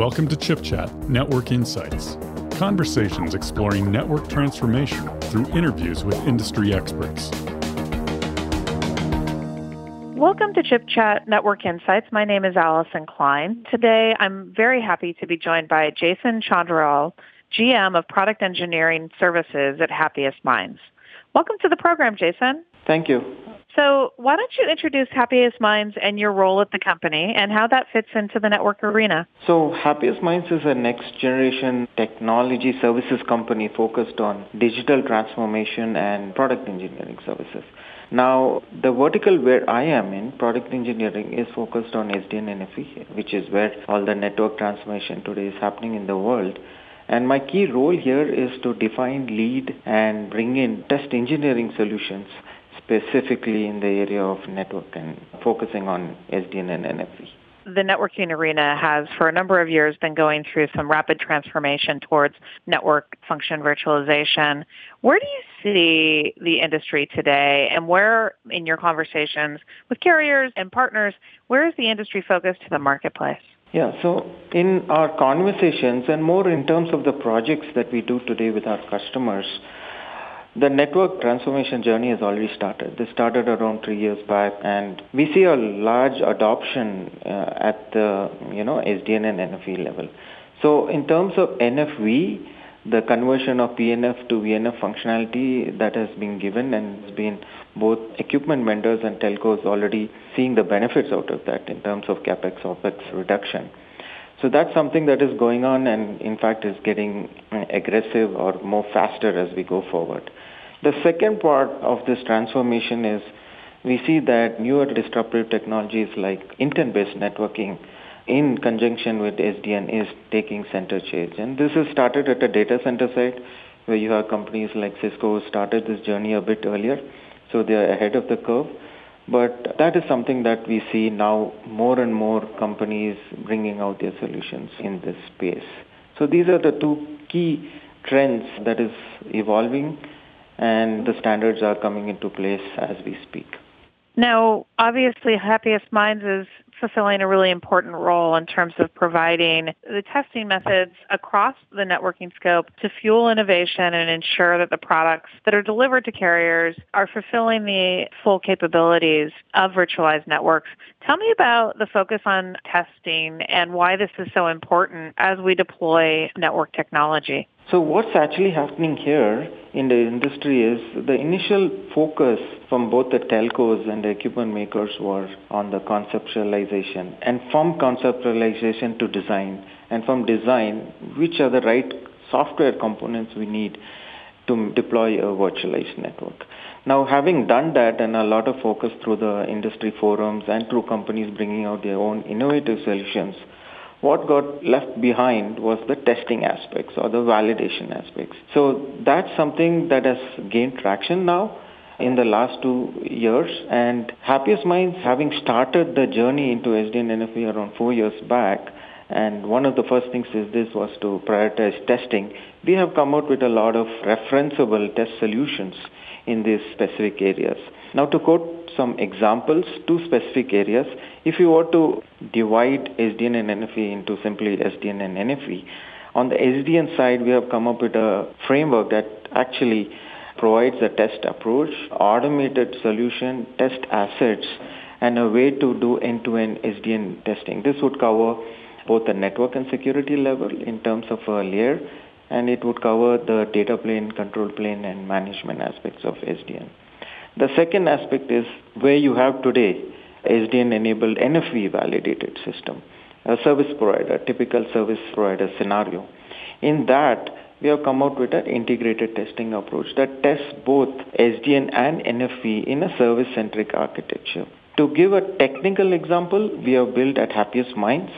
Welcome to Chip Chat Network Insights. Conversations exploring network transformation through interviews with industry experts. Welcome to Chip Chat Network Insights. My name is Allyson Klein. Today, I'm very happy to be joined by Jason Chandralal, GM of Product Engineering Services at Happiest Minds. Welcome to the program, Jason. Thank you. So, why don't you introduce Happiest Minds and your role at the company and how that fits into the network arena? So, Happiest Minds is a next generation technology services company focused on digital transformation and product engineering services. Now, the vertical where I am in, product engineering, is focused on SDN NFV, which is where all the network transformation today is happening in the world. And my key role here is to define, lead, and bring in test engineering solutions specifically in the area of network and focusing on SDN and NFV. The networking arena has, for a number of years, been going through some rapid transformation towards network function virtualization. Where do you see the industry today, and where, in your conversations with carriers and partners, where is the industry focused to the marketplace? Yeah, so in our conversations, and more in terms of the projects that we do today with our customers, the network transformation journey has already started. This started around three years back, and we see a large adoption uh, at the you know SDN and NFV level. So in terms of NFV, the conversion of PNF to VNF functionality that has been given and has been both equipment vendors and telcos already seeing the benefits out of that in terms of capex opex reduction. So that's something that is going on and in fact is getting aggressive or more faster as we go forward. The second part of this transformation is we see that newer disruptive technologies like intent-based networking in conjunction with SDN is taking center stage. And this has started at the data center side where you have companies like Cisco started this journey a bit earlier. So they are ahead of the curve. But that is something that we see now more and more companies bringing out their solutions in this space. So these are the two key trends that is evolving and the standards are coming into place as we speak. Now, obviously, Happiest Minds is fulfilling a really important role in terms of providing the testing methods across the networking scope to fuel innovation and ensure that the products that are delivered to carriers are fulfilling the full capabilities of virtualized networks. Tell me about the focus on testing and why this is so important as we deploy network technology. So what's actually happening here in the industry is the initial focus from both the telcos and the equipment makers were on the conceptualization and from conceptualization to design and from design which are the right software components we need to deploy a virtualized network. Now having done that and a lot of focus through the industry forums and through companies bringing out their own innovative solutions, what got left behind was the testing aspects or the validation aspects. So that's something that has gained traction now in the last two years. And Happiest Minds, having started the journey into SDN NFV around four years back, and one of the first things is this was to prioritize testing. We have come out with a lot of referenceable test solutions in these specific areas. Now to quote some examples, two specific areas, if you were to divide SDN and NFV into simply SDN and NFV, on the SDN side, we have come up with a framework that actually provides a test approach, automated solution, test assets, and a way to do end-to-end SDN testing. This would cover both the network and security level in terms of a layer, and it would cover the data plane, control plane, and management aspects of SDN. The second aspect is where you have today SDN-enabled NFV validated system, a service provider, typical service provider scenario. In that, we have come out with an integrated testing approach that tests both SDN and NFV in a service-centric architecture. To give a technical example, we have built at Happiest Minds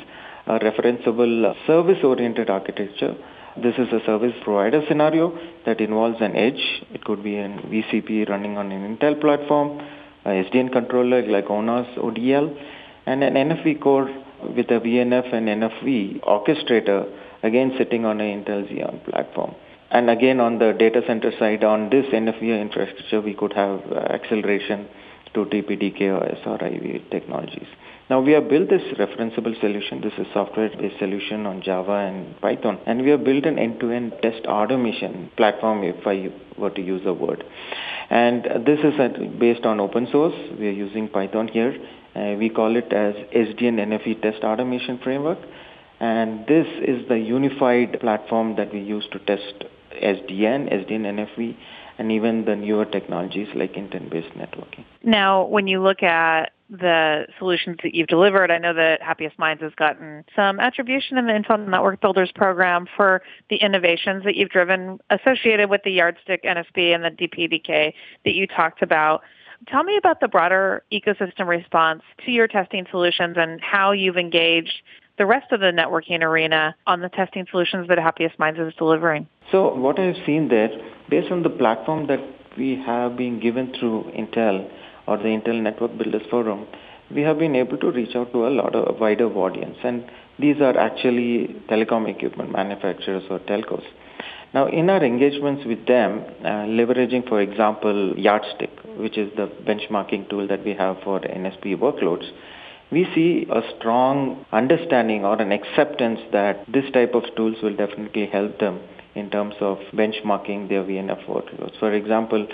a referenceable service-oriented architecture. This is a service provider scenario that involves an edge. It could be an VCP running on an Intel platform, a SDN controller like ONOS ODL, and an NFV core with a VNF and NFV orchestrator, again sitting on an Intel Xeon platform. And again on the data center side, on this NFV infrastructure, we could have uh, acceleration to DPDK or SR-IOV technologies. Now we have built this referenceable solution. This is software-based solution on Java and Python. And we have built an end-to-end test automation platform, if I were to use a word. And this is based on open source. We are using Python here. Uh, we call it as SDN NFV test automation framework. And this is the unified platform that we use to test SDN, SDN NFV, and even the newer technologies like intent-based networking. Now, when you look at the solutions that you've delivered, I know that Happiest Minds has gotten some attribution in the Intel Network Builders program for the innovations that you've driven associated with the Yardstick NSB and the DPDK that you talked about. Tell me about the broader ecosystem response to your testing solutions and how you've engaged the rest of the networking arena on the testing solutions that Happiest Minds is delivering. So what I've seen there, based on the platform that we have been given through Intel or the Intel Network Builders Forum, we have been able to reach out to a lot of a wider audience. And these are actually telecom equipment manufacturers or telcos. Now, in our engagements with them, uh, leveraging, for example, Yardstick, which is the benchmarking tool that we have for NSB workloads, we see a strong understanding or an acceptance that this type of tools will definitely help them in terms of benchmarking their VNF workloads. For example,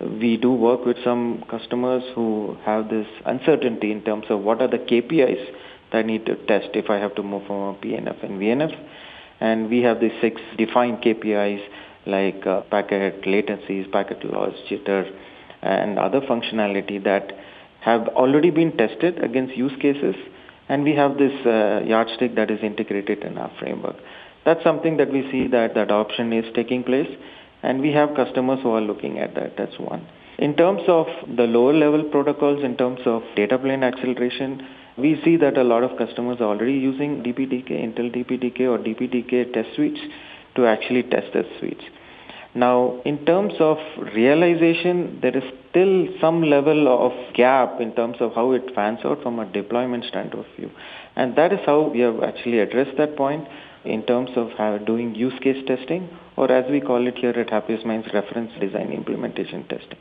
we do work with some customers who have this uncertainty in terms of what are the KPIs that I need to test if I have to move from a PNF and VNF. And we have these six defined KPIs like uh, packet latencies, packet loss, jitter, and other functionality that have already been tested against use cases. And we have this uh, yardstick that is integrated in our framework. That's something that we see that the adoption is taking place and we have customers who are looking at that. That's one. In terms of the lower level protocols, in terms of data plane acceleration, we see that a lot of customers are already using DPDK, Intel DPDK or DPDK test suites to actually test their suites. Now, in terms of realization, there is still some level of gap in terms of how it fans out from a deployment stand of view. And that is how we have actually addressed that point in terms of doing use case testing, or as we call it here at Happiest Minds, reference design implementation testing.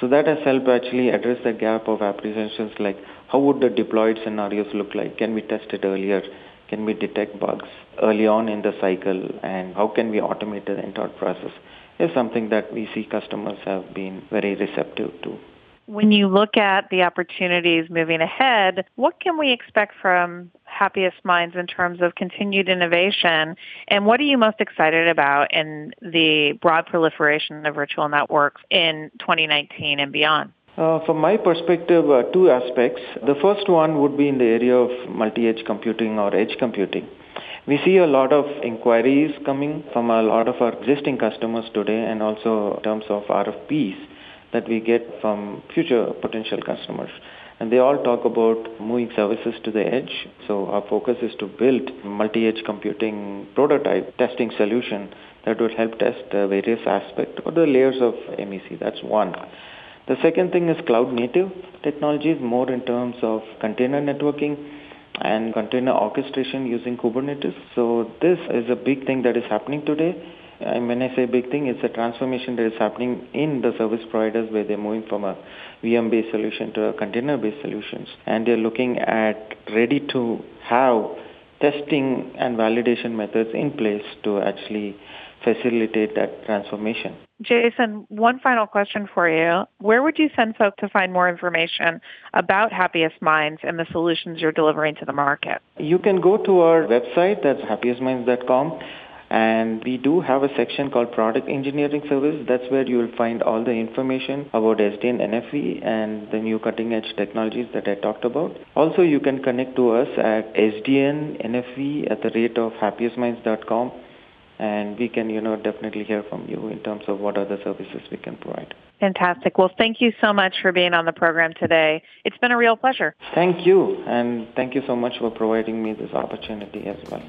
So that has helped actually address the gap of apprehensions like how would the deployed scenarios look like? Can we test it earlier? Can we detect bugs early on in the cycle? And how can we automate the entire process? Is something that we see customers have been very receptive to. When you look at the opportunities moving ahead, what can we expect from Happiest Minds in terms of continued innovation? And what are you most excited about in the broad proliferation of virtual networks in 2019 and beyond? Uh, from my perspective, uh, two aspects. The first one would be in the area of multi-edge computing or edge computing. We see a lot of inquiries coming from a lot of our existing customers today and also in terms of RFPs that we get from future potential customers. And they all talk about moving services to the edge. So our focus is to build multi-edge computing prototype testing solution that would help test various aspects or the layers of MEC. That's one. The second thing is cloud native technologies, more in terms of container networking and container orchestration using Kubernetes. So this is a big thing that is happening today and when I say big thing, it's a transformation that is happening in the service providers where they're moving from a VM-based solution to a container-based solutions. And they're looking at ready to have testing and validation methods in place to actually facilitate that transformation. Jason, one final question for you. Where would you send folks to find more information about Happiest Minds and the solutions you're delivering to the market? You can go to our website, that's happiestminds.com. And we do have a section called Product Engineering Service. That's where you will find all the information about SDN NFV and the new cutting edge technologies that I talked about. Also, you can connect to us at sdnnfv at the rate of happiestminds.com and we can, you know, definitely hear from you in terms of what other services we can provide. Fantastic. Well, thank you so much for being on the program today. It's been a real pleasure. Thank you, and thank you so much for providing me this opportunity as well.